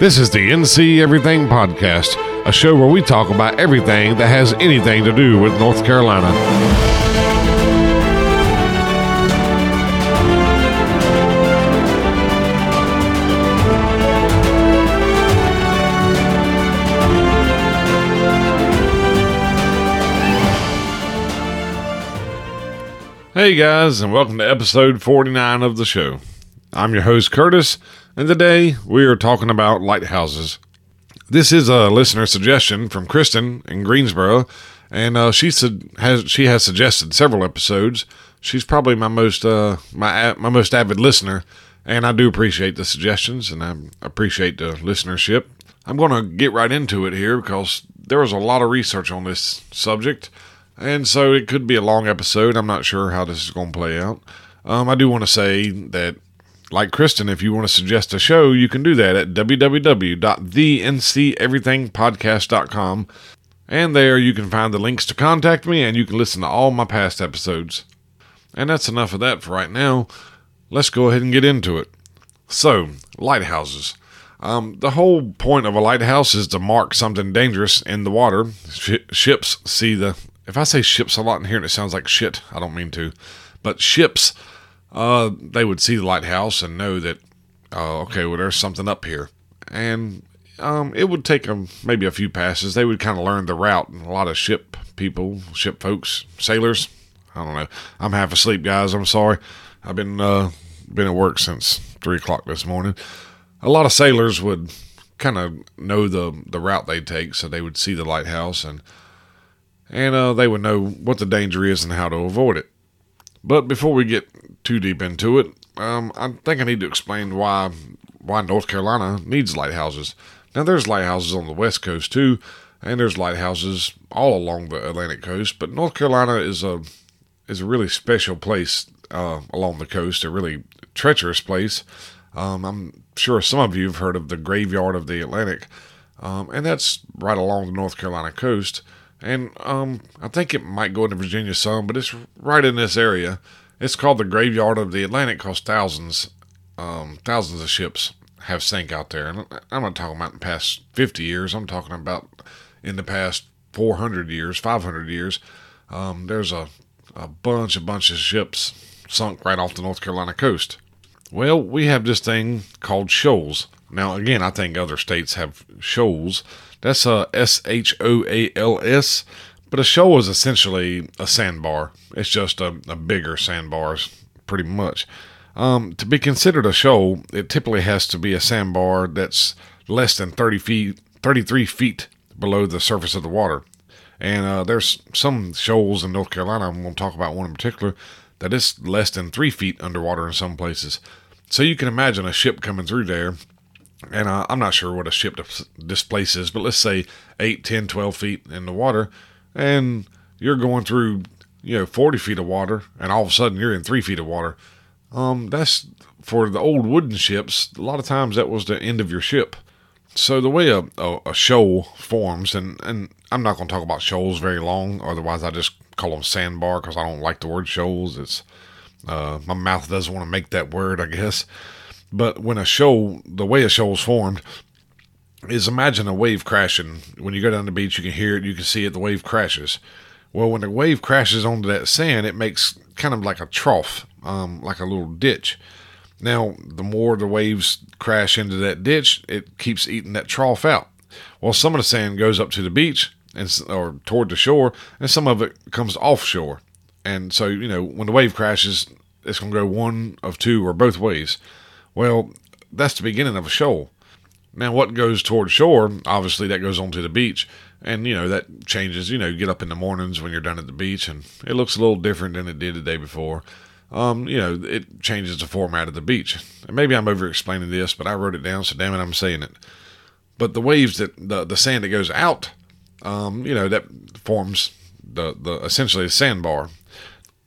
This is the NC Everything Podcast, a show where we talk about everything that has anything to do with North Carolina. Hey guys, and welcome to episode 49 of the show. I'm your host, Curtis, and today we are talking about lighthouses. This is a listener suggestion from Kristen in Greensboro, and uh, she said has she has suggested several episodes. She's probably my most uh, my my most avid listener, and I do appreciate the suggestions and I appreciate the listenership. I'm going to get right into it here because there was a lot of research on this subject, and so it could be a long episode. I'm not sure how this is going to play out. Um, I do want to say that like Kristen, if you want to suggest a show, you can do that at www.thenceverythingpodcast.com. And there you can find the links to contact me and you can listen to all my past episodes. And that's enough of that for right now. Let's go ahead and get into it. So, lighthouses. Um, the whole point of a lighthouse is to mark something dangerous in the water. Sh- ships see the. If I say ships a lot in here and it sounds like shit, I don't mean to. But ships uh, they would see the lighthouse and know that, uh, okay, well, there's something up here. And um, it would take them maybe a few passes. They would kind of learn the route. And a lot of ship people, ship folks, sailors. I don't know. I'm half asleep, guys. I'm sorry. I've been uh, been at work since three o'clock this morning. A lot of sailors would kind of know the the route they'd take, so they would see the lighthouse and and uh, they would know what the danger is and how to avoid it. But before we get too deep into it, um, I think I need to explain why why North Carolina needs lighthouses. Now, there's lighthouses on the west coast too, and there's lighthouses all along the Atlantic coast. But North Carolina is a is a really special place uh, along the coast, a really treacherous place. Um, I'm sure some of you have heard of the graveyard of the Atlantic, um, and that's right along the North Carolina coast. And um, I think it might go into Virginia some, but it's right in this area. It's called the Graveyard of the Atlantic because thousands, um, thousands of ships have sank out there. And I'm not talking about in the past 50 years. I'm talking about in the past 400 years, 500 years. Um, there's a, a bunch, a bunch of ships sunk right off the North Carolina coast. Well, we have this thing called shoals. Now, again, I think other states have shoals. That's a S H O A L S. But a shoal is essentially a sandbar. It's just a, a bigger sandbar, pretty much. Um, to be considered a shoal, it typically has to be a sandbar that's less than 30 feet, 33 feet below the surface of the water. And uh, there's some shoals in North Carolina, I'm going to talk about one in particular, that is less than three feet underwater in some places. So you can imagine a ship coming through there, and uh, I'm not sure what a ship displaces, but let's say 8, 10, 12 feet in the water and you're going through, you know, 40 feet of water, and all of a sudden you're in three feet of water. Um, that's for the old wooden ships. A lot of times that was the end of your ship. So the way a, a, a shoal forms, and, and I'm not going to talk about shoals very long, otherwise I just call them sandbar because I don't like the word shoals. It's uh, my mouth doesn't want to make that word, I guess. But when a shoal, the way a shoal's formed, is imagine a wave crashing. When you go down the beach, you can hear it, you can see it, the wave crashes. Well, when the wave crashes onto that sand, it makes kind of like a trough, um, like a little ditch. Now, the more the waves crash into that ditch, it keeps eating that trough out. Well, some of the sand goes up to the beach and or toward the shore, and some of it comes offshore. And so, you know, when the wave crashes, it's going to go one of two or both ways. Well, that's the beginning of a shoal. Now, what goes toward shore, obviously, that goes onto the beach. And, you know, that changes. You know, you get up in the mornings when you're down at the beach, and it looks a little different than it did the day before. Um, you know, it changes the format of the beach. And maybe I'm over explaining this, but I wrote it down, so damn it, I'm saying it. But the waves that, the, the sand that goes out, um, you know, that forms the, the essentially a sandbar.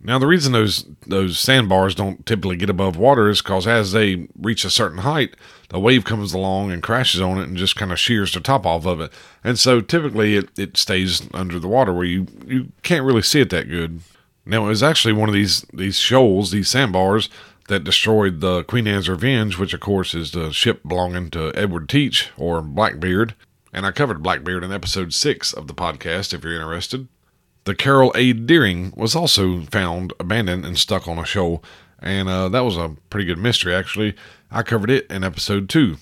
Now, the reason those those sandbars don't typically get above water is because as they reach a certain height, the wave comes along and crashes on it and just kind of shears the top off of it. And so typically it, it stays under the water where you, you can't really see it that good. Now, it was actually one of these these shoals, these sandbars, that destroyed the Queen Anne's Revenge, which of course is the ship belonging to Edward Teach or Blackbeard. And I covered Blackbeard in episode 6 of the podcast if you're interested. The Carroll A. Deering was also found abandoned and stuck on a shoal, and uh, that was a pretty good mystery, actually. I covered it in episode 2.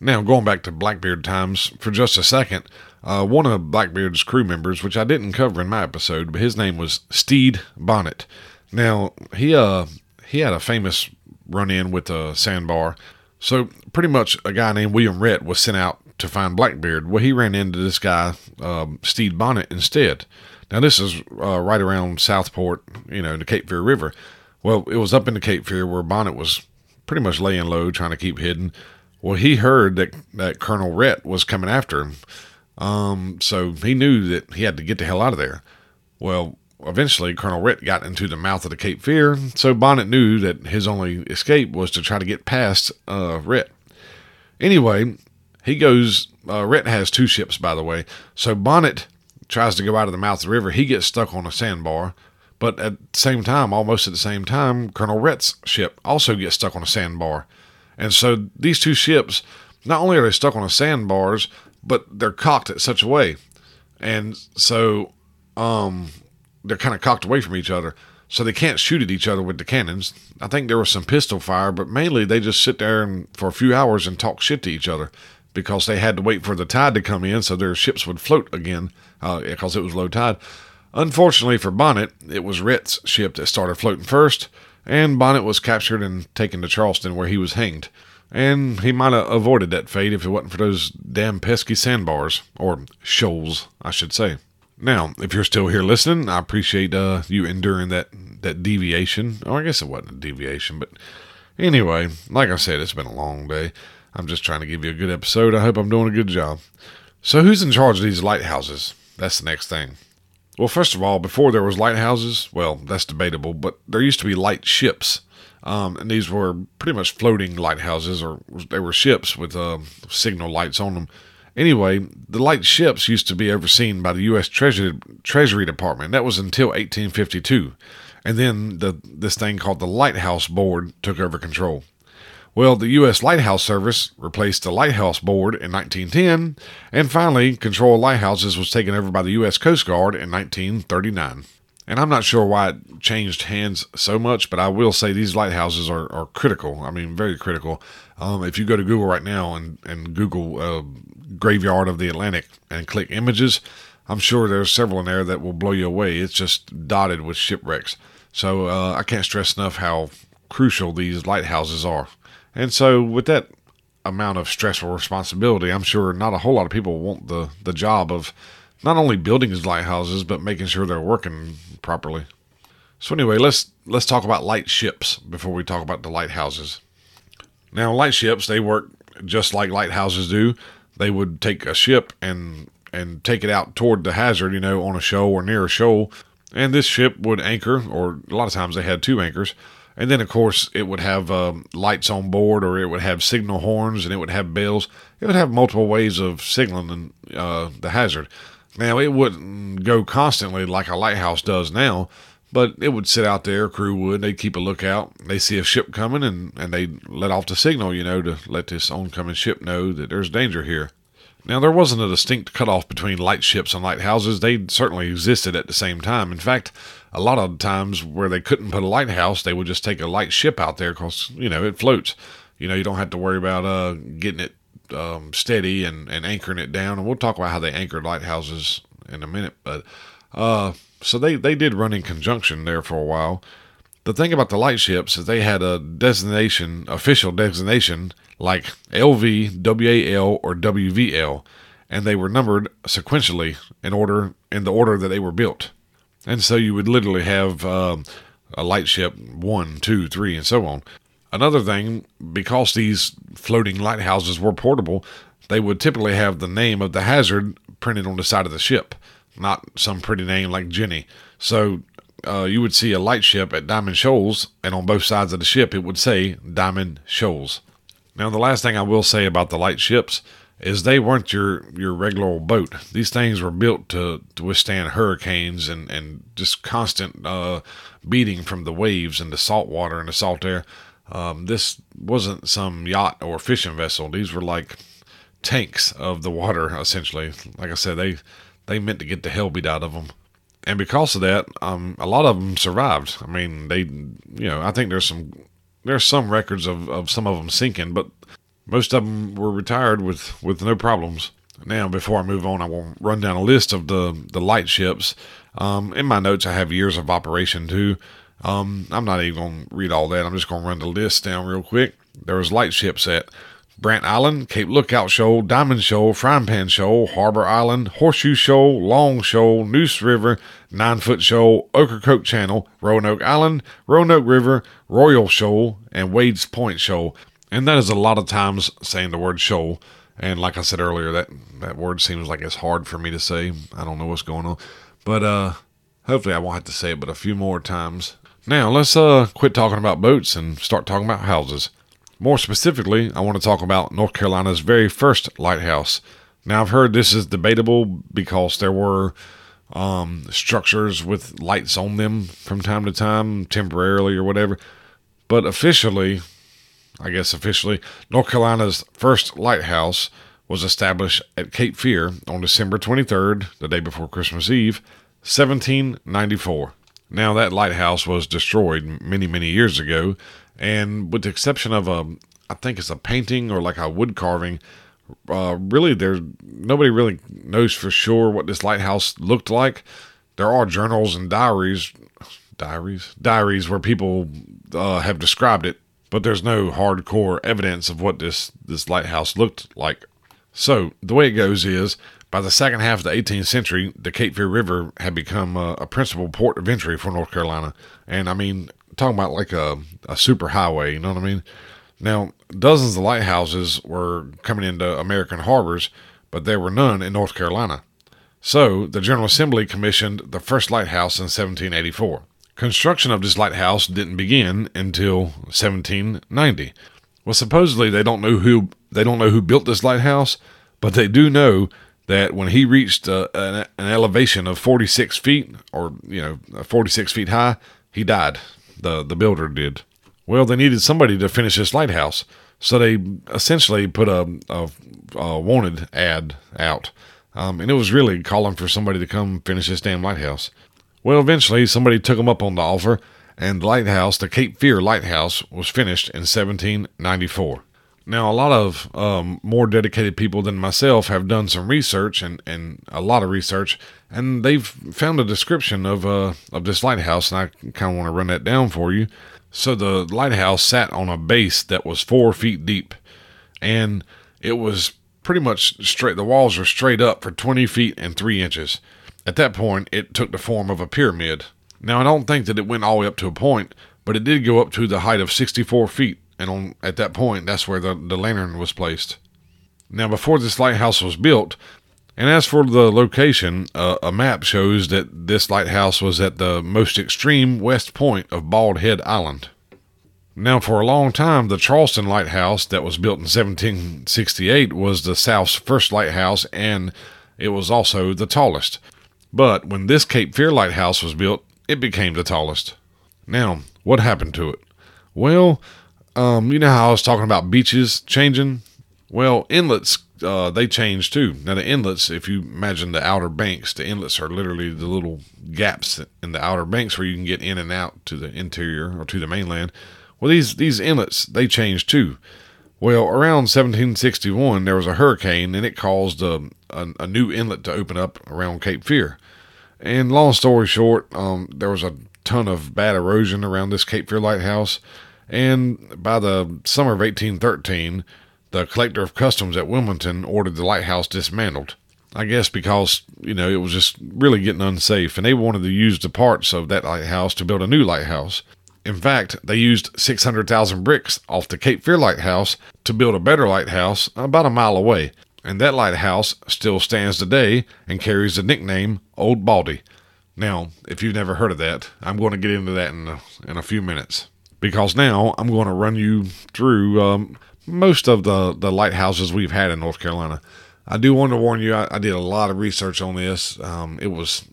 Now, going back to Blackbeard times for just a second, uh, one of Blackbeard's crew members, which I didn't cover in my episode, but his name was Stede Bonnet. Now, he uh he had a famous run in with a sandbar. So pretty much a guy named William Rhett was sent out to find Blackbeard. Well, he ran into this guy, um, Stede Bonnet, instead. Now, this is uh, right around Southport, you know, the Cape Fear River. Well, it was up in the Cape Fear where Bonnet was pretty much laying low, trying to keep hidden. Well, he heard that, that Colonel Rhett was coming after him. Um, so he knew that he had to get the hell out of there. Well, eventually Colonel Rhett got into the mouth of the Cape Fear, so Bonnet knew that his only escape was to try to get past uh, Rhett. Anyway, he goes. Uh, Rhett has two ships, by the way. So Bonnet tries to go out of the mouth of the river. He gets stuck on a sandbar. But at the same time, almost at the same time, Colonel Rhett's ship also gets stuck on a sandbar. And so these two ships, not only are they stuck on the sandbars, but they're cocked at such a way. And so um, they're kind of cocked away from each other. So they can't shoot at each other with the cannons. I think there was some pistol fire, but mainly they just sit there and for a few hours and talk shit to each other because they had to wait for the tide to come in so their ships would float again uh, because it was low tide. Unfortunately for Bonnet, it was Rhett's ship that started floating first, and Bonnet was captured and taken to Charleston where he was hanged. And he might have avoided that fate if it wasn't for those damn pesky sandbars, or shoals, I should say. Now, if you're still here listening, I appreciate uh, you enduring that that deviation. Oh, I guess it wasn't a deviation, but anyway, like I said, it's been a long day. I'm just trying to give you a good episode. I hope I'm doing a good job. So, who's in charge of these lighthouses? That's the next thing. Well, first of all, before there was lighthouses, well, that's debatable, but there used to be light ships, um, and these were pretty much floating lighthouses, or they were ships with uh, signal lights on them. Anyway, the light ships used to be overseen by the U.S. Treasury, Treasury Department. That was until 1852, and then the this thing called the Lighthouse Board took over control. Well, the U.S. Lighthouse Service replaced the Lighthouse Board in 1910, and finally, control of lighthouses was taken over by the U.S. Coast Guard in 1939. And I'm not sure why it changed hands so much, but I will say these lighthouses are, are critical. I mean, very critical. Um, if you go to Google right now and, and Google uh, Graveyard of the Atlantic and click images, I'm sure there's several in there that will blow you away. It's just dotted with shipwrecks. So uh, I can't stress enough how crucial these lighthouses are. And so, with that amount of stressful responsibility, I'm sure not a whole lot of people want the, the job of not only building these lighthouses, but making sure they're working properly. So anyway, let's let's talk about light ships before we talk about the lighthouses. Now, light ships they work just like lighthouses do. They would take a ship and and take it out toward the hazard, you know, on a shoal or near a shoal, and this ship would anchor, or a lot of times they had two anchors, and then, of course, it would have um, lights on board, or it would have signal horns, and it would have bells. It would have multiple ways of signaling uh, the hazard. Now, it wouldn't go constantly like a lighthouse does now, but it would sit out there, crew would. They'd keep a lookout. They see a ship coming, and, and they'd let off the signal, you know, to let this oncoming ship know that there's danger here. Now, there wasn't a distinct cutoff between light ships and lighthouses. They certainly existed at the same time. In fact, a lot of times where they couldn't put a lighthouse, they would just take a light ship out there because, you know, it floats. You know, you don't have to worry about uh, getting it um, steady and, and anchoring it down. And we'll talk about how they anchored lighthouses in a minute. But uh, so they, they did run in conjunction there for a while. The thing about the light ships is they had a designation, official designation, like LV, WAL, or WVL, and they were numbered sequentially in order in the order that they were built. And so you would literally have um, a light ship one, two, three, and so on. Another thing, because these floating lighthouses were portable, they would typically have the name of the hazard printed on the side of the ship, not some pretty name like Jenny. So uh, you would see a light ship at Diamond Shoals, and on both sides of the ship it would say Diamond Shoals. Now, the last thing I will say about the light ships is they weren't your, your regular old boat. These things were built to, to withstand hurricanes and, and just constant uh, beating from the waves and the salt water and the salt air. Um, this wasn't some yacht or fishing vessel. These were like tanks of the water, essentially. Like I said, they they meant to get the hell beat out of them, and because of that, um, a lot of them survived. I mean, they, you know, I think there's some there's some records of, of some of them sinking, but most of them were retired with with no problems. Now, before I move on, I will run down a list of the the light ships. Um, in my notes, I have years of operation too. Um, I'm not even going to read all that. I'm just going to run the list down real quick. There was light ships at Brant Island, Cape Lookout Shoal, Diamond Shoal, Frying Pan Shoal, Harbor Island, Horseshoe Shoal, Long Shoal, Neuse River, Nine Foot Shoal, Ocracoke Channel, Roanoke Island, Roanoke River, Royal Shoal, and Wade's Point Shoal. And that is a lot of times saying the word shoal. And like I said earlier, that, that word seems like it's hard for me to say. I don't know what's going on. But uh, hopefully I won't have to say it but a few more times. Now let's uh, quit talking about boats and start talking about houses. More specifically, I want to talk about North Carolina's very first lighthouse. Now, I've heard this is debatable because there were um, structures with lights on them from time to time, temporarily or whatever. But officially, I guess officially, North Carolina's first lighthouse was established at Cape Fear on December 23rd, the day before Christmas Eve, 1794. Now, that lighthouse was destroyed many, many years ago, and with the exception of a, I think it's a painting or like a wood carving, uh, really there's nobody really knows for sure what this lighthouse looked like. There are journals and diaries, diaries, diaries where people uh, have described it, but there's no hardcore evidence of what this this lighthouse looked like. So the way it goes is by the second half of the 18th century, the Cape Fear River had become a, a principal port of entry for North Carolina, and I mean talking about like a, a super highway, you know what I mean? Now, dozens of lighthouses were coming into American harbors, but there were none in North Carolina. So, the General Assembly commissioned the first lighthouse in 1784. Construction of this lighthouse didn't begin until 1790. Well, supposedly they don't know who they don't know who built this lighthouse, but they do know that when he reached uh, an, an elevation of 46 feet, or you know, 46 feet high, he died the the builder did. Well, they needed somebody to finish this lighthouse, so they essentially put a, a, a wanted ad out, um, and it was really calling for somebody to come finish this damn lighthouse. Well, eventually somebody took them up on the offer, and the lighthouse, the Cape Fear Lighthouse, was finished in 1794. Now, a lot of um, more dedicated people than myself have done some research and, and a lot of research, and they've found a description of uh, of this lighthouse, and I kind of want to run that down for you. So the lighthouse sat on a base that was four feet deep, and it was pretty much straight. The walls were straight up for 20 feet and three inches. At that point, it took the form of a pyramid. Now, I don't think that it went all the way up to a point, but it did go up to the height of 64 feet and on at that point, that's where the, the lantern was placed. Now, before this lighthouse was built, and as for the location, uh, a map shows that this lighthouse was at the most extreme west point of Bald Head Island. Now, for a long time, the Charleston Lighthouse that was built in 1768 was the South's first lighthouse, and it was also the tallest. But when this Cape Fear Lighthouse was built, it became the tallest. Now, what happened to it? Well, um, you know how I was talking about beaches changing? Well, inlets uh, they change too. Now the inlets, if you imagine the outer banks, the inlets are literally the little gaps in the outer banks where you can get in and out to the interior or to the mainland. Well, these these inlets they change too. Well, around 1761, there was a hurricane and it caused a, um, a, a new inlet to open up around Cape Fear. And long story short, um, there was a ton of bad erosion around this Cape Fear lighthouse. And by the summer of 1813, the collector of customs at Wilmington ordered the lighthouse dismantled. I guess because, you know, it was just really getting unsafe, and they wanted to use the parts of that lighthouse to build a new lighthouse. In fact, they used 600,000 bricks off the Cape Fear Lighthouse to build a better lighthouse about a mile away, and that lighthouse still stands today and carries the nickname Old Baldy. Now, if you've never heard of that, I'm going to get into that in a, in a few minutes because now I'm going to run you through um, most of the, the lighthouses we've had in North Carolina. I do want to warn you, I, I did a lot of research on this. Um, it was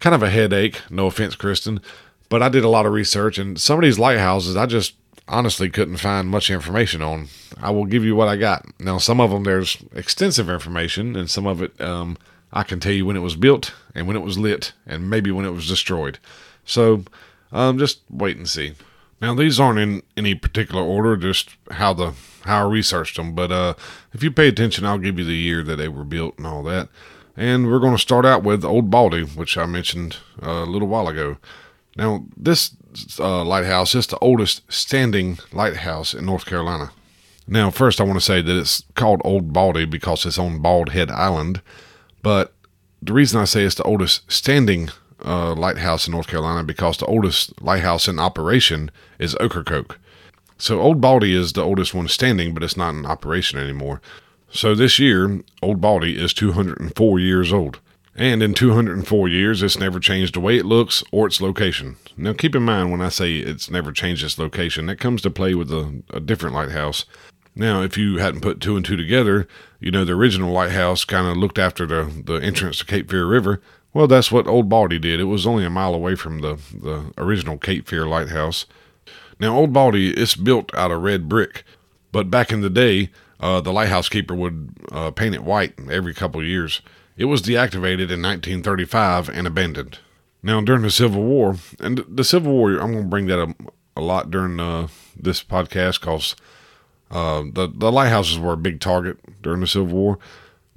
kind of a headache, no offense, Kristen, but I did a lot of research, and some of these lighthouses, I just honestly couldn't find much information on. I will give you what I got. Now, some of them there's extensive information, and some of it um, I can tell you when it was built and when it was lit, and maybe when it was destroyed. So, um, just wait and see. Now, these aren't in any particular order, just how the how I researched them. But uh, if you pay attention, I'll give you the year that they were built and all that. And we're going to start out with Old Baldy, which I mentioned uh, a little while ago. Now, this uh, lighthouse is the oldest standing lighthouse in North Carolina. Now, first, I want to say that it's called Old Baldy because it's on Bald Head Island. But the reason I say it's the oldest standing uh, lighthouse in North Carolina because the oldest lighthouse in operation is Ocracoke. So Old Baldy is the oldest one standing, but it's not in operation anymore. So this year, Old Baldy is 204 years old. And in 204 years, it's never changed the way it looks or its location. Now, keep in mind when I say it's never changed its location, that comes to play with a, a different lighthouse. Now, if you hadn't put two and two together, you know the original lighthouse kind of looked after the, the entrance to Cape Fear River. Well, that's what Old Baldy did. It was only a mile away from the, the original Cape Fear lighthouse. Now, Old Baldy is built out of red brick, but back in the day, uh, the lighthouse keeper would uh, paint it white every couple years. It was deactivated in 1935 and abandoned. Now, during the Civil War, and the Civil War, I'm going to bring that up a lot during uh, this podcast because uh, the the lighthouses were a big target during the Civil War.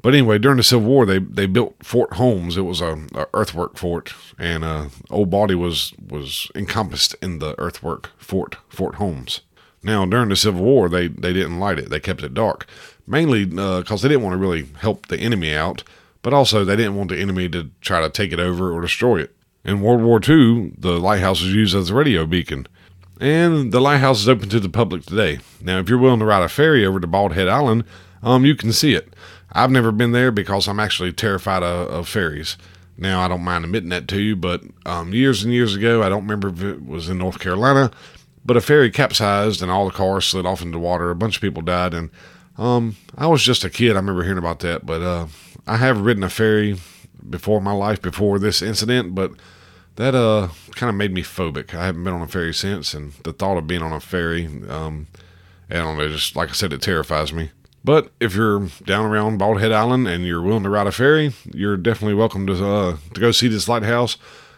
But anyway, during the Civil War, they, they built Fort Holmes. It was a, a earthwork fort, and uh, Old Baldy was was encompassed in the earthwork fort Fort Holmes. Now, during the Civil War, they they didn't light it; they kept it dark, mainly because uh, they didn't want to really help the enemy out but also they didn't want the enemy to try to take it over or destroy it. In World War II, the lighthouse was used as a radio beacon, and the lighthouse is open to the public today. Now, if you're willing to ride a ferry over to Bald Head Island, um, you can see it. I've never been there because I'm actually terrified of, of ferries. Now, I don't mind admitting that to you, but um, years and years ago, I don't remember if it was in North Carolina, but a ferry capsized and all the cars slid off into the water. A bunch of people died, and um, I was just a kid. I remember hearing about that, but uh, I have ridden a ferry before my life before this incident, but that uh kind of made me phobic. I haven't been on a ferry since, and the thought of being on a ferry, um, I don't know, just like I said, it terrifies me. But if you're down around Bald Head Island and you're willing to ride a ferry, you're definitely welcome to uh, to go see this lighthouse.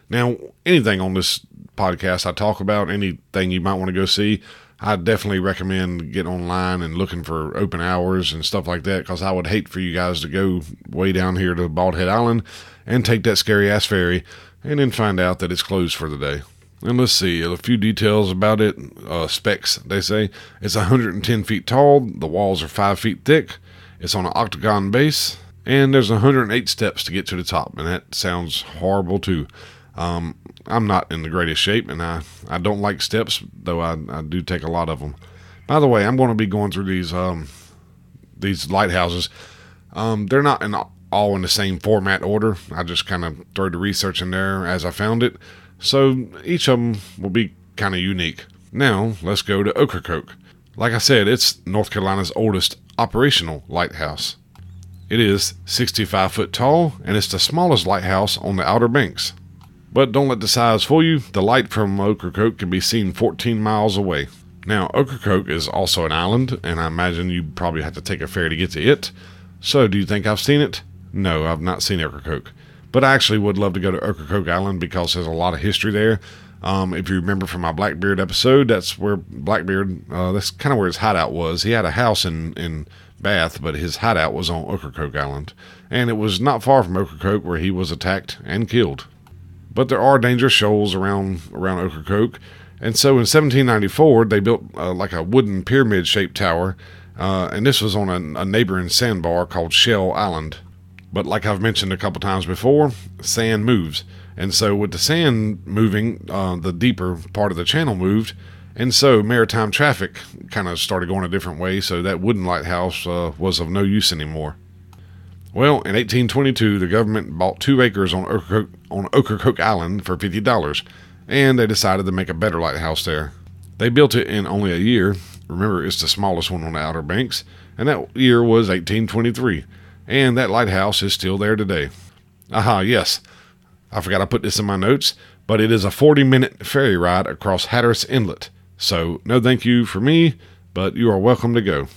Now, anything on this podcast I talk about, anything you might want to go see, I definitely recommend getting online and looking for open hours and stuff like that because I would hate for you guys to go way down here to Bald Head Island and take that scary ass ferry and then find out that it's closed for the day. And let's see a few details about it. Uh, specs, they say it's 110 feet tall, the walls are 5 feet thick, it's on an octagon base, and there's 108 steps to get to the top. And that sounds horrible too. Um, I'm not in the greatest shape, and I, I don't like steps, though I, I do take a lot of them. By the way, I'm going to be going through these um, these lighthouses. Um, they're not in all in the same format order. I just kind of threw the research in there as I found it. So each of them will be kind of unique. Now, let's go to Ocracoke. Like I said, it's North Carolina's oldest operational lighthouse. It is 65 foot tall, and it's the smallest lighthouse on the Outer Banks. But don't let the size fool you, the light from Ocracoke can be seen 14 miles away. Now, Ocracoke is also an island, and I imagine you probably have to take a ferry to get to it. So, do you think I've seen it? No, I've not seen Ocracoke. But I actually would love to go to Ocracoke Island because there's a lot of history there. Um, if you remember from my Blackbeard episode, that's where Blackbeard, uh, that's kind of where his hideout was. He had a house in, in Bath, but his hideout was on Ocracoke Island. And it was not far from Ocracoke where he was attacked and killed but there are dangerous shoals around around Ocracoke. And so in 1794, they built uh, like a wooden pyramid shaped tower, uh, and this was on a, a, neighboring sandbar called Shell Island. But like I've mentioned a couple times before, sand moves. And so with the sand moving, uh, the deeper part of the channel moved, and so maritime traffic kind of started going a different way, so that wooden lighthouse uh, was of no use anymore. Well, in 1822, the government bought two acres on Ocracoke, on Ocracoke Island for $50, and they decided to make a better lighthouse there. They built it in only a year. Remember, it's the smallest one on the Outer Banks, and that year was 1823, and that lighthouse is still there today. Aha, yes. I forgot I put this in my notes, but it is a 40 minute ferry ride across Hatteras Inlet. So, no thank you for me, but you are welcome to go.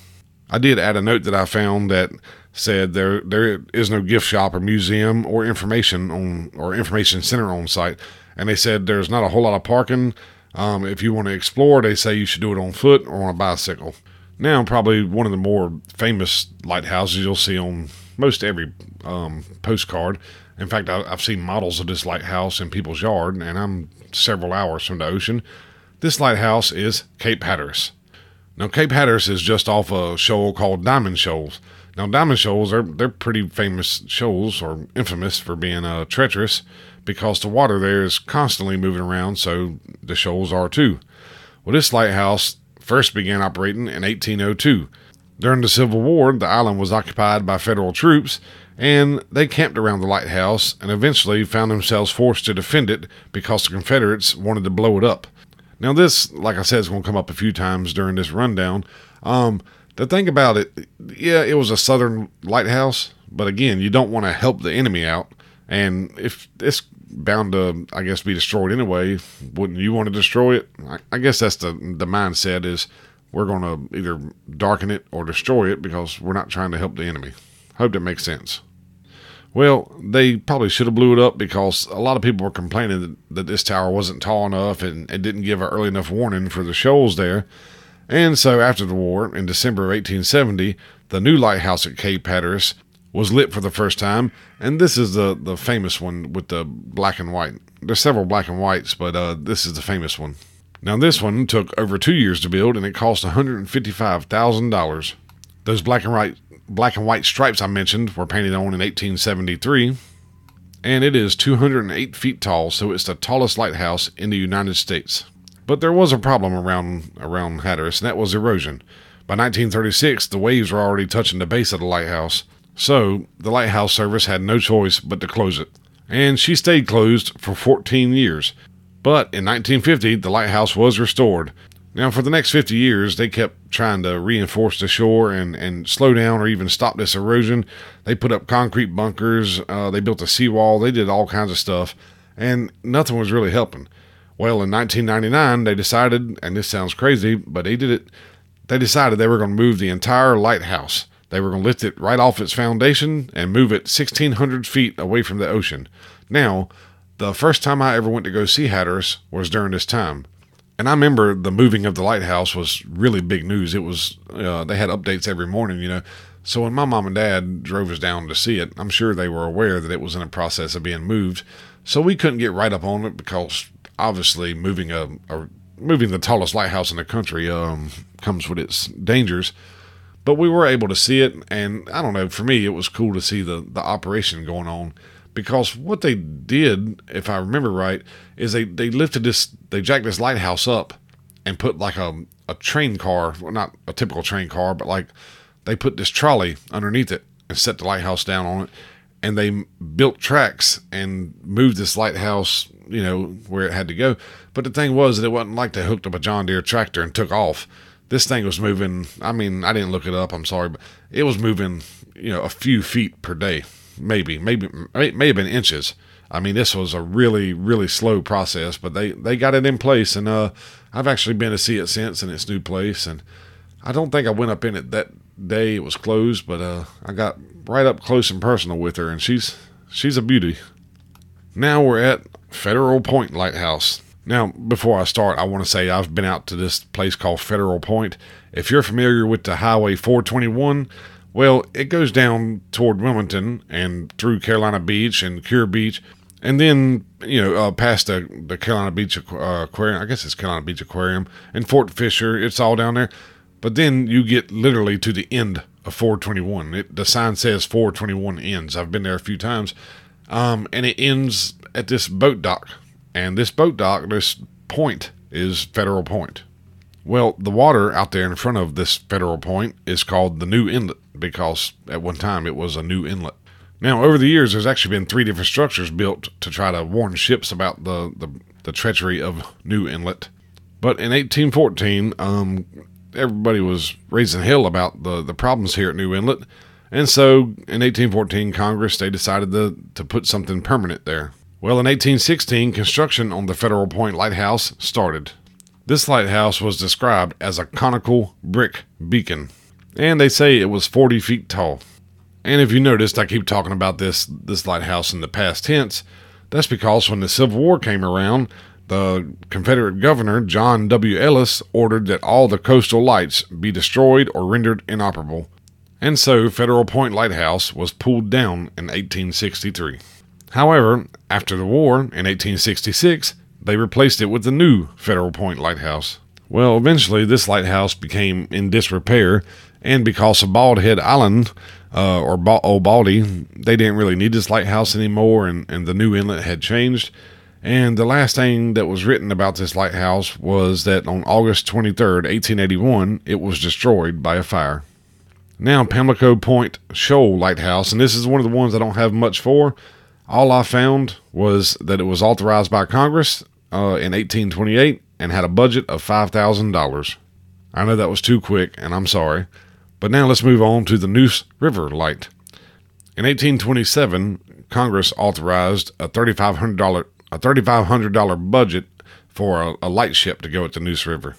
I did add a note that I found that said there there is no gift shop or museum or information on or information center on site, and they said there's not a whole lot of parking. Um, if you want to explore, they say you should do it on foot or on a bicycle. Now, probably one of the more famous lighthouses you'll see on most every um, postcard. In fact, I, I've seen models of this lighthouse in people's yard, and I'm several hours from the ocean. This lighthouse is Cape Hatteras. Now, Cape Hatteras is just off a shoal called Diamond Shoals. Now, Diamond Shoals are they're pretty famous shoals, or infamous for being uh, treacherous, because the water there is constantly moving around. So the shoals are too. Well, this lighthouse first began operating in 1802. During the Civil War, the island was occupied by federal troops, and they camped around the lighthouse and eventually found themselves forced to defend it because the Confederates wanted to blow it up. Now, this, like I said, is going to come up a few times during this rundown. Um, the thing about it, yeah, it was a southern lighthouse, but again, you don't want to help the enemy out. And if it's bound to, I guess, be destroyed anyway, wouldn't you want to destroy it? I, I guess that's the the mindset is we're going to either darken it or destroy it because we're not trying to help the enemy. Hope that makes sense. Well, they probably should have blew it up because a lot of people were complaining that, that this tower wasn't tall enough and it didn't give an early enough warning for the shoals there. And so after the war, in December of 1870, the new lighthouse at Cape Hatteras was lit for the first time, and this is the, the famous one with the black and white. There's several black and whites, but uh, this is the famous one. Now, this one took over two years to build, and it cost $155,000. Those black and white black and white stripes I mentioned were painted on in 1873, and it is 208 feet tall, so it's the tallest lighthouse in the United States. But there was a problem around around Hatteras, and that was erosion. By 1936, the waves were already touching the base of the lighthouse, so the lighthouse service had no choice but to close it. And she stayed closed for 14 years. But in 1950, the lighthouse was restored, now, for the next 50 years, they kept trying to reinforce the shore and, and slow down or even stop this erosion. They put up concrete bunkers, uh, they built a seawall, they did all kinds of stuff, and nothing was really helping. Well, in 1999, they decided, and this sounds crazy, but they did it, they decided they were going to move the entire lighthouse. They were going to lift it right off its foundation and move it 1,600 feet away from the ocean. Now, the first time I ever went to go see Hatteras was during this time. And I remember the moving of the lighthouse was really big news. It was uh, they had updates every morning, you know. So when my mom and dad drove us down to see it, I'm sure they were aware that it was in a process of being moved. So we couldn't get right up on it because obviously moving a, a moving the tallest lighthouse in the country um, comes with its dangers. But we were able to see it, and I don't know. For me, it was cool to see the the operation going on because what they did, if I remember right, is they, they lifted this, they jacked this lighthouse up and put like a, a train car, well, not a typical train car, but like they put this trolley underneath it and set the lighthouse down on it. And they built tracks and moved this lighthouse, you know, where it had to go. But the thing was that it wasn't like they hooked up a John Deere tractor and took off. This thing was moving. I mean, I didn't look it up. I'm sorry, but it was moving, you know, a few feet per day maybe, maybe, may have been inches. I mean, this was a really, really slow process, but they, they got it in place, and uh, I've actually been to see it since in its new place, and I don't think I went up in it that day it was closed, but uh, I got right up close and personal with her, and she's she's a beauty. Now we're at Federal Point Lighthouse. Now, before I start, I want to say I've been out to this place called Federal Point. If you're familiar with the Highway 421, well, it goes down toward Wilmington and through Carolina Beach and Kure Beach, and then you know uh, past the the Carolina Beach uh, Aquarium. I guess it's Carolina Beach Aquarium and Fort Fisher. It's all down there. But then you get literally to the end of 421. It, the sign says 421 ends. I've been there a few times, um, and it ends at this boat dock. And this boat dock, this point, is Federal Point. Well, the water out there in front of this Federal Point is called the New Inlet because at one time it was a new inlet. Now, over the years, there's actually been three different structures built to try to warn ships about the, the, the treachery of New Inlet. But in 1814, um, everybody was raising hell about the, the problems here at New Inlet. And so in 1814, Congress, they decided to, to put something permanent there. Well, in 1816, construction on the Federal Point Lighthouse started. This lighthouse was described as a conical brick beacon, and they say it was 40 feet tall. And if you noticed, I keep talking about this this lighthouse in the past tense. That's because when the Civil War came around, the Confederate governor John W. Ellis ordered that all the coastal lights be destroyed or rendered inoperable. And so Federal Point Lighthouse was pulled down in 1863. However, after the war in 1866, they replaced it with the new Federal Point Lighthouse. Well, eventually this lighthouse became in disrepair, and because of Bald Head Island, uh, or ba- Old Baldy, they didn't really need this lighthouse anymore, and, and the new inlet had changed. And the last thing that was written about this lighthouse was that on August 23rd, 1881, it was destroyed by a fire. Now, Pamlico Point Shoal Lighthouse, and this is one of the ones I don't have much for. All I found was that it was authorized by Congress uh, in 1828 and had a budget of $5,000. I know that was too quick, and I'm sorry. But now let's move on to the Neuse River Light. In 1827, Congress authorized a $3,500 a $3,500 budget for a, a light ship to go at the Neuse River.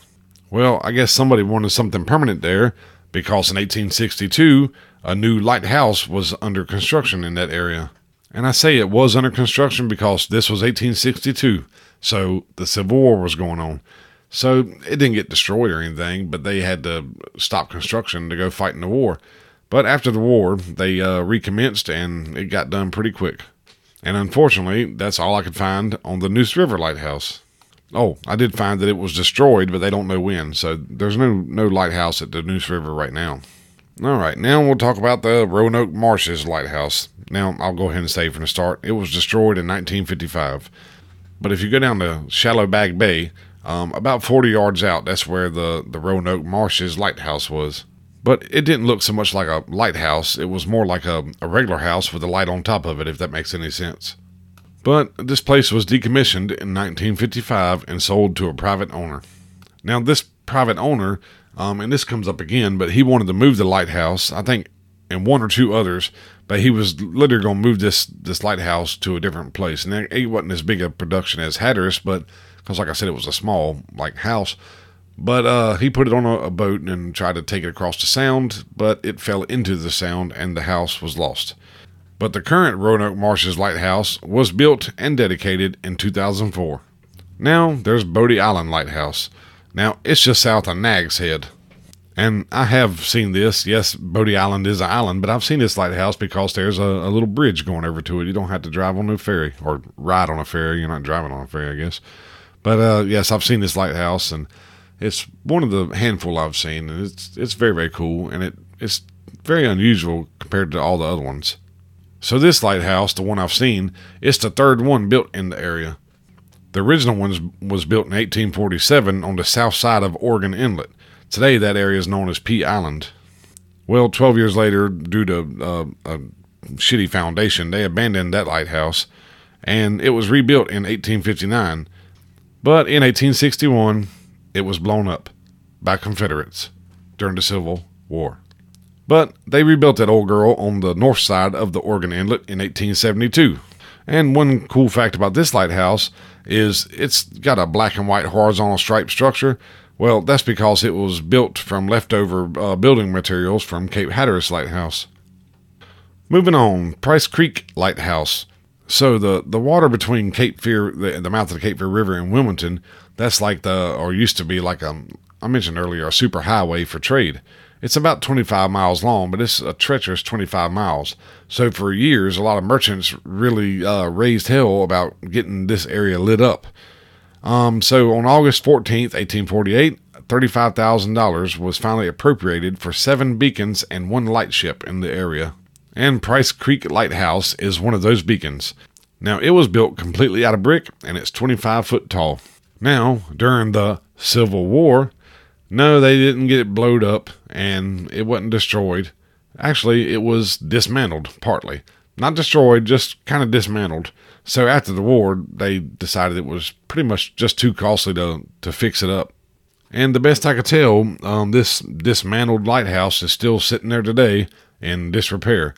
Well, I guess somebody wanted something permanent there because in 1862, a new lighthouse was under construction in that area. And I say it was under construction because this was 1862, so the Civil War was going on. So it didn't get destroyed or anything, but they had to stop construction to go fight in the war. But after the war, they uh, recommenced and it got done pretty quick. And unfortunately, that's all I could find on the Neuse River Lighthouse. Oh, I did find that it was destroyed, but they don't know when, so there's no no lighthouse at the Neuse River right now. All right, now we'll talk about the Roanoke Marshes Lighthouse. Now, I'll go ahead and say from the start, it was destroyed in 1955. But if you go down to Shallow Bag Bay, um, about 40 yards out, that's where the, the Roanoke Marshes lighthouse was. But it didn't look so much like a lighthouse, it was more like a, a regular house with a light on top of it, if that makes any sense. But this place was decommissioned in 1955 and sold to a private owner. Now, this private owner, um, and this comes up again, but he wanted to move the lighthouse, I think, and one or two others, but he was literally going to move this this lighthouse to a different place. And it wasn't as big a production as Hatteras, but because like I said, it was a small like house. But uh, he put it on a, a, boat and tried to take it across the sound, but it fell into the sound and the house was lost. But the current Roanoke Marshes Lighthouse was built and dedicated in 2004. Now there's Bodie Island Lighthouse. Now it's just south of Nag's Head. And I have seen this. Yes, Bodie Island is an island, but I've seen this lighthouse because there's a, a little bridge going over to it. You don't have to drive on a ferry or ride on a ferry. You're not driving on a ferry, I guess. But uh, yes, I've seen this lighthouse, and it's one of the handful I've seen, and it's it's very very cool, and it it's very unusual compared to all the other ones. So this lighthouse, the one I've seen, it's the third one built in the area. The original one was built in 1847 on the south side of Oregon Inlet. Today, that area is known as Pea Island. Well, 12 years later, due to uh, a shitty foundation, they abandoned that lighthouse, and it was rebuilt in 1859. But in 1861, it was blown up by Confederates during the Civil War. But they rebuilt that old girl on the north side of the Oregon Inlet in 1872. And one cool fact about this lighthouse is it's got a black and white horizontal stripe structure. Well, that's because it was built from leftover uh, building materials from Cape Hatteras Lighthouse. Moving on, Price Creek Lighthouse. So the, the water between Cape Fear, the, the mouth of the Cape Fear River and Wilmington, that's like the, or used to be like a, I mentioned earlier, a super highway for trade. It's about 25 miles long, but it's a treacherous 25 miles. So for years, a lot of merchants really uh, raised hell about getting this area lit up. Um, so on August 14th, 1848, $35,000 was finally appropriated for seven beacons and one lightship in the area. And Price Creek Lighthouse is one of those beacons. Now, it was built completely out of brick and it's 25 foot tall. Now, during the Civil War, no, they didn't get it blowed up and it wasn't destroyed. Actually, it was dismantled partly. Not destroyed, just kind of dismantled. So after the war, they decided it was pretty much just too costly to, to fix it up. And the best I could tell, um, this dismantled lighthouse is still sitting there today in disrepair.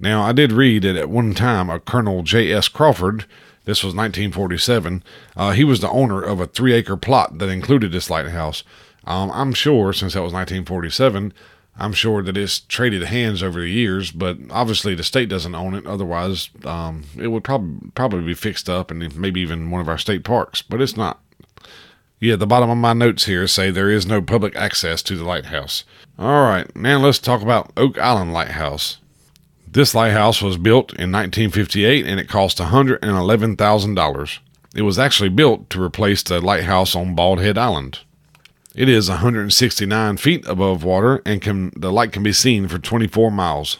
Now, I did read that at one time a Colonel J.S. Crawford This was 1947. Uh, he was the owner of a three acre plot that included this lighthouse. Um, I'm sure, since that was 1947, I'm sure that it's traded hands over the years, but obviously the state doesn't own it. Otherwise, um, it would probably probably be fixed up and maybe even one of our state parks, but it's not. Yeah, the bottom of my notes here say there is no public access to the lighthouse. All right, now let's talk about Oak Island Lighthouse. This lighthouse was built in 1958 and it cost $111,000. It was actually built to replace the lighthouse on Bald Head Island. It is 169 feet above water and can, the light can be seen for 24 miles.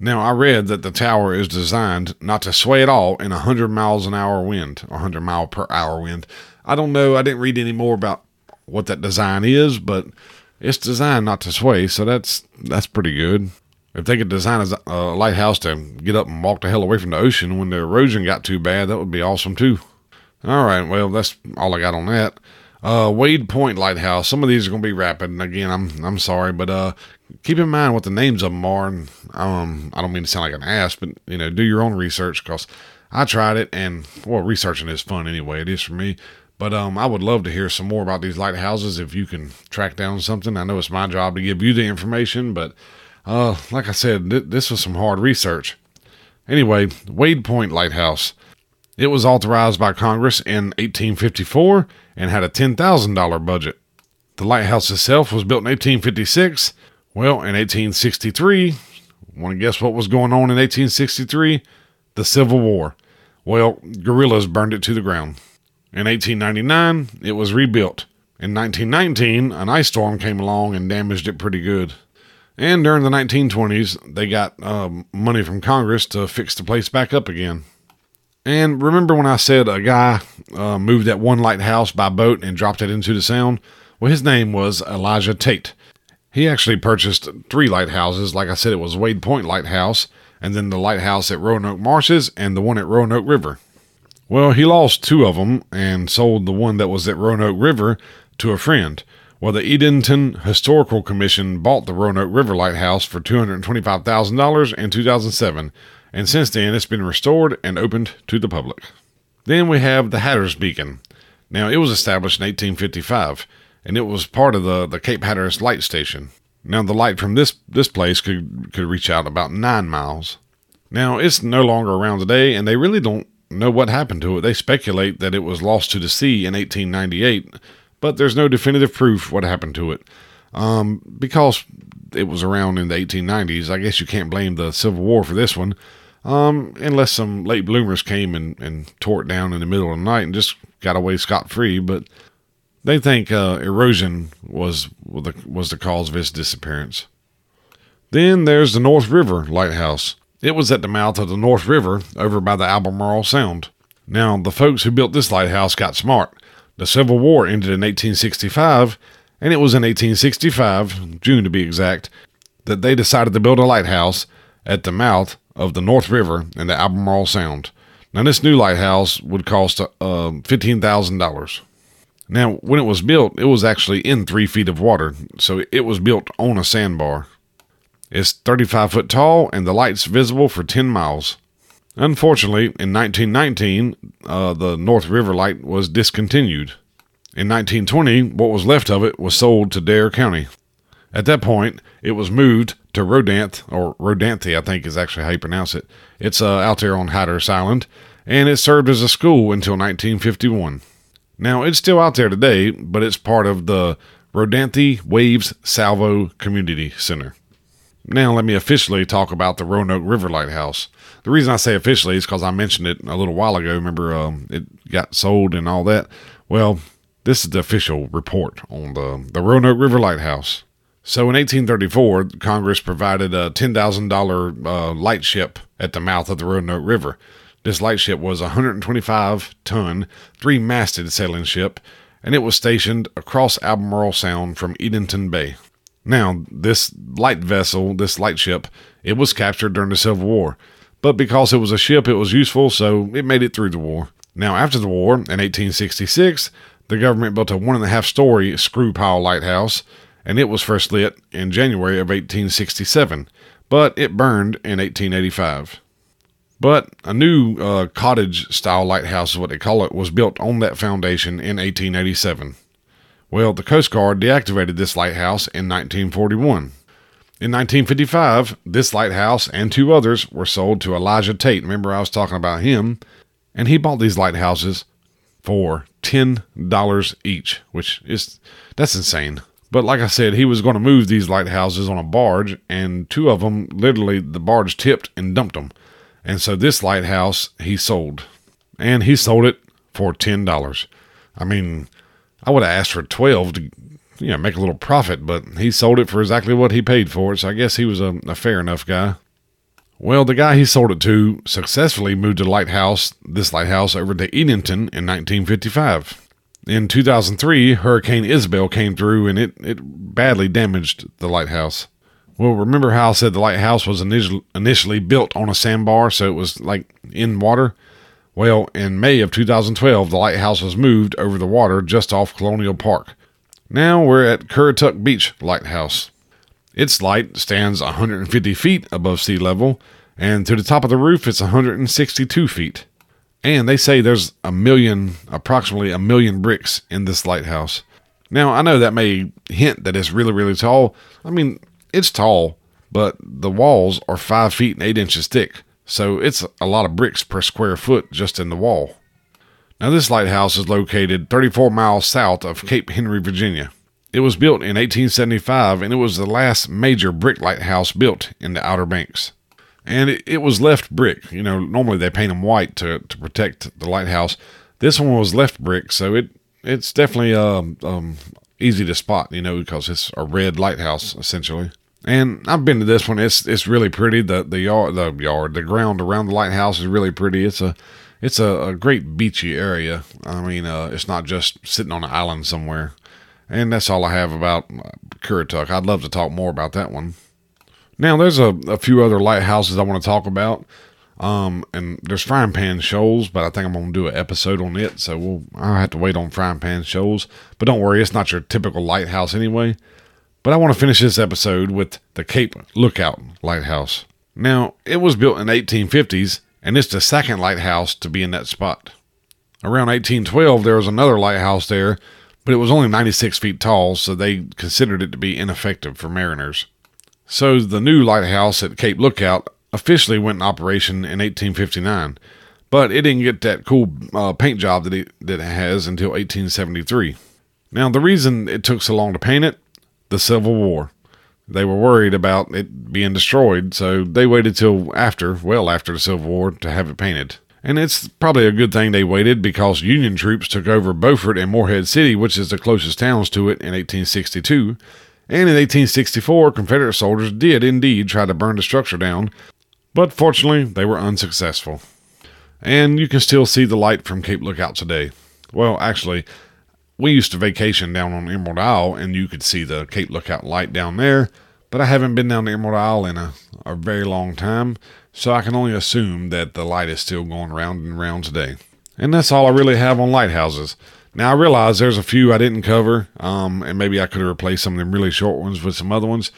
Now, I read that the tower is designed not to sway at all in a 100 miles an hour wind, or 100 mile per hour wind. I don't know, I didn't read any more about what that design is, but it's designed not to sway, so that's that's pretty good. If they could design a, a lighthouse to get up and walk the hell away from the ocean when the erosion got too bad, that would be awesome too. All right, well, that's all I got on that. Uh, Wade Point Lighthouse. Some of these are going to be rapid. And again, I'm I'm sorry, but uh, keep in mind what the names of them are. And um, I don't mean to sound like an ass, but you know, do your own research because I tried it, and well, researching is fun anyway. It is for me. But um, I would love to hear some more about these lighthouses if you can track down something. I know it's my job to give you the information, but uh, like I said, th- this was some hard research. Anyway, Wade Point Lighthouse. It was authorized by Congress in 1854 and had a $10,000 budget. The lighthouse itself was built in 1856. Well, in 1863, want to guess what was going on in 1863? The Civil War. Well, guerrillas burned it to the ground. In 1899, it was rebuilt. In 1919, an ice storm came along and damaged it pretty good. And during the 1920s, they got um, money from Congress to fix the place back up again. And remember when I said a guy uh, moved that one lighthouse by boat and dropped it into the sound? Well, his name was Elijah Tate. He actually purchased three lighthouses. Like I said, it was Wade Point Lighthouse, and then the lighthouse at Roanoke Marshes, and the one at Roanoke River. Well, he lost two of them and sold the one that was at Roanoke River to a friend. Well, the Edenton Historical Commission bought the Roanoke River Lighthouse for $225,000 in 2007 and since then it's been restored and opened to the public. Then we have the Hatteras Beacon. Now, it was established in 1855, and it was part of the, the Cape Hatteras Light Station. Now, the light from this, this place could, could reach out about nine miles. Now, it's no longer around today, and they really don't know what happened to it. They speculate that it was lost to the sea in 1898, but there's no definitive proof what happened to it. Um, because it was around in the 1890s, I guess you can't blame the Civil War for this one um, unless some late bloomers came and, and tore it down in the middle of the night and just got away scot free. But they think uh, erosion was the, was the cause of its disappearance. Then there's the North River Lighthouse. It was at the mouth of the North River over by the Albemarle Sound. Now, the folks who built this lighthouse got smart. The Civil War ended in 1865, and it was in 1865, June to be exact, that they decided to build a lighthouse at the mouth of the North River and the Albemarle Sound. Now, this new lighthouse would cost uh, $15,000. Now, when it was built, it was actually in three feet of water, so it was built on a sandbar. It's 35 foot tall, and the light's visible for 10 miles. Unfortunately, in 1919, uh, the North River Light was discontinued. In 1920, what was left of it was sold to Dare County. At that point, it was moved to or Rodanthe, I think is actually how you pronounce it. It's uh, out there on Hatteras Island, and it served as a school until 1951. Now, it's still out there today, but it's part of the Rodanthe Waves Salvo Community Center. Now, let me officially talk about the Roanoke River Lighthouse. The reason I say officially is because I mentioned it a little while ago. Remember, um, it got sold and all that? Well, this is the official report on the, the Roanoke River Lighthouse. So in 1834, Congress provided a $10,000 uh, lightship at the mouth of the Roanoke River. This lightship was a 125 ton, three masted sailing ship, and it was stationed across Albemarle Sound from Edenton Bay. Now, this light vessel, this lightship, it was captured during the Civil War, but because it was a ship, it was useful, so it made it through the war. Now, after the war, in 1866, the government built a one and a half story screw pile lighthouse and it was first lit in January of 1867, but it burned in 1885. But a new uh, cottage style lighthouse, is what they call it, was built on that foundation in 1887. Well, the Coast Guard deactivated this lighthouse in 1941. In 1955, this lighthouse and two others were sold to Elijah Tate. Remember, I was talking about him? And he bought these lighthouses for $10 each, which is that's insane. But like I said, he was going to move these lighthouses on a barge, and two of them literally the barge tipped and dumped them. And so this lighthouse he sold, and he sold it for ten dollars. I mean, I would have asked for twelve to you know, make a little profit, but he sold it for exactly what he paid for it, so I guess he was a, a fair enough guy. Well, the guy he sold it to successfully moved the lighthouse, this lighthouse, over to Edenton in 1955. In 2003, Hurricane Isabel came through and it, it badly damaged the lighthouse. Well, remember how I said the lighthouse was initially, initially built on a sandbar, so it was like in water? Well, in May of 2012, the lighthouse was moved over the water just off Colonial Park. Now we're at Currituck Beach Lighthouse. Its light stands 150 feet above sea level, and to the top of the roof, it's 162 feet. And they say there's a million, approximately a million bricks in this lighthouse. Now, I know that may hint that it's really, really tall. I mean, it's tall, but the walls are 5 feet and 8 inches thick, so it's a lot of bricks per square foot just in the wall. Now, this lighthouse is located 34 miles south of Cape Henry, Virginia. It was built in 1875 and it was the last major brick lighthouse built in the Outer Banks. And it, it was left brick. You know, normally they paint them white to, to protect the lighthouse. This one was left brick, so it it's definitely um, um, easy to spot, you know, because it's a red lighthouse essentially. And I've been to this one. It's it's really pretty. The the yard the yard the ground around the lighthouse is really pretty. It's a it's a, a great beachy area. I mean, uh, it's not just sitting on an island somewhere. And that's all I have about Currituck. I'd love to talk more about that one. Now, there's a, a few other lighthouses I want to talk about. Um, and there's Frying Pan Shoals, but I think I'm going to do an episode on it. So we'll, I'll have to wait on Frying Pan Shoals. But don't worry, it's not your typical lighthouse anyway. But I want to finish this episode with the Cape Lookout Lighthouse. Now, it was built in 1850s and it's the second lighthouse to be in that spot. Around 1812, there was another lighthouse there, but it was only 96 feet tall, so they considered it to be ineffective for mariners. So the new lighthouse at Cape Lookout officially went in operation in 1859, but it didn't get that cool uh, paint job that it, that it has until 1873. Now, the reason it took so long to paint it, the Civil War. They were worried about it being destroyed, so they waited till after, well after the Civil War, to have it painted. And it's probably a good thing they waited because Union troops took over Beaufort and Morehead City, which is the closest towns to it, in 1862. And in 1864, Confederate soldiers did indeed try to burn the structure down, but fortunately, they were unsuccessful. And you can still see the light from Cape Lookout today. Well, actually, we used to vacation down on Emerald Isle, and you could see the Cape Lookout light down there. But I haven't been down to Emerald Isle in a, a very long time, so I can only assume that the light is still going round and round today. And that's all I really have on lighthouses. Now I realize there's a few I didn't cover, um, and maybe I could have replaced some of them really short ones with some other ones.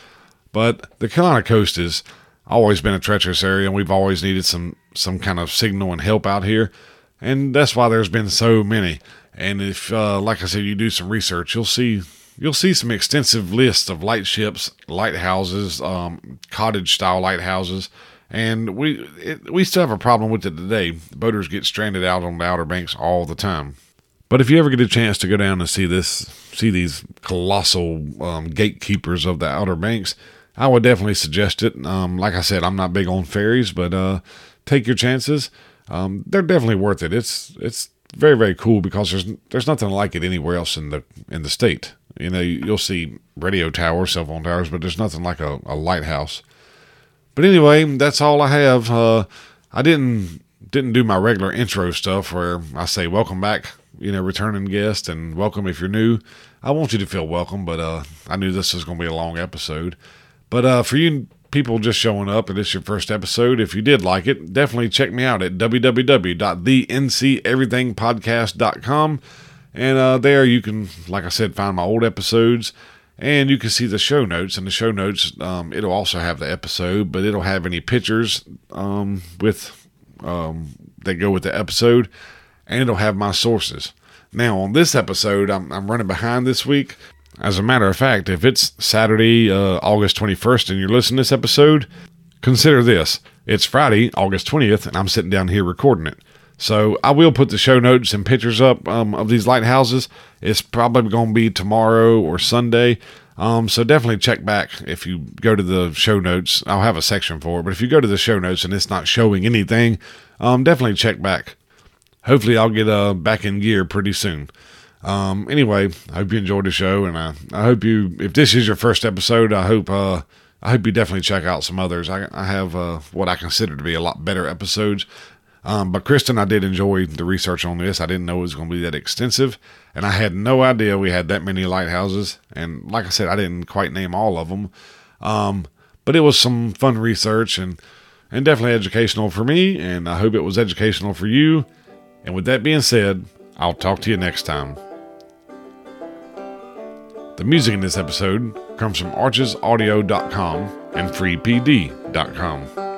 But the Carolina coast has always been a treacherous area, and we've always needed some some kind of signal and help out here, and that's why there's been so many. And if, uh, like I said, you do some research, you'll see you'll see some extensive lists of lightships, lighthouses, um, cottage style lighthouses, and we it, we still have a problem with it today. Boaters get stranded out on the Outer Banks all the time. But if you ever get a chance to go down and see this, see these colossal um, gatekeepers of the Outer Banks, I would definitely suggest it. Um, like I said, I'm not big on ferries, but uh, take your chances. Um, they're definitely worth it. It's it's very very cool because there's there's nothing like it anywhere else in the in the state. You know, you'll see radio towers, cell phone towers, but there's nothing like a, a lighthouse. But anyway, that's all I have. Uh, I didn't didn't do my regular intro stuff where I say welcome back, you know, returning guest and welcome if you're new. I want you to feel welcome, but uh, I knew this was going to be a long episode. But uh, for you people just showing up and it's your first episode, if you did like it, definitely check me out at www.thenceverythingpodcast.com. And uh, there you can, like I said, find my old episodes and you can see the show notes. And the show notes, um, it'll also have the episode, but it'll have any pictures um, with um, that go with the episode, and it'll have my sources. Now, on this episode, I'm, I'm running behind this week. As a matter of fact, if it's Saturday, uh, August 21st, and you're listening to this episode, consider this. It's Friday, August 20th, and I'm sitting down here recording it. So I will put the show notes and pictures up um, of these lighthouses. It's probably going to be tomorrow or Sunday. Um, so definitely check back if you go to the show notes. I'll have a section for it, but if you go to the show notes and it's not showing anything, um, definitely check back. Hopefully, I'll get uh, back in gear pretty soon. Um, anyway, I hope you enjoyed the show, and I, I hope you, if this is your first episode, I hope uh, I hope you definitely check out some others. I, I have uh, what I consider to be a lot better episodes. Um, but Kristen, I did enjoy the research on this. I didn't know it was going to be that extensive, and I had no idea we had that many lighthouses. And like I said, I didn't quite name all of them, um, but it was some fun research and and definitely educational for me. And I hope it was educational for you. And with that being said, I'll talk to you next time. The music in this episode comes from archesaudio.com and freepd.com.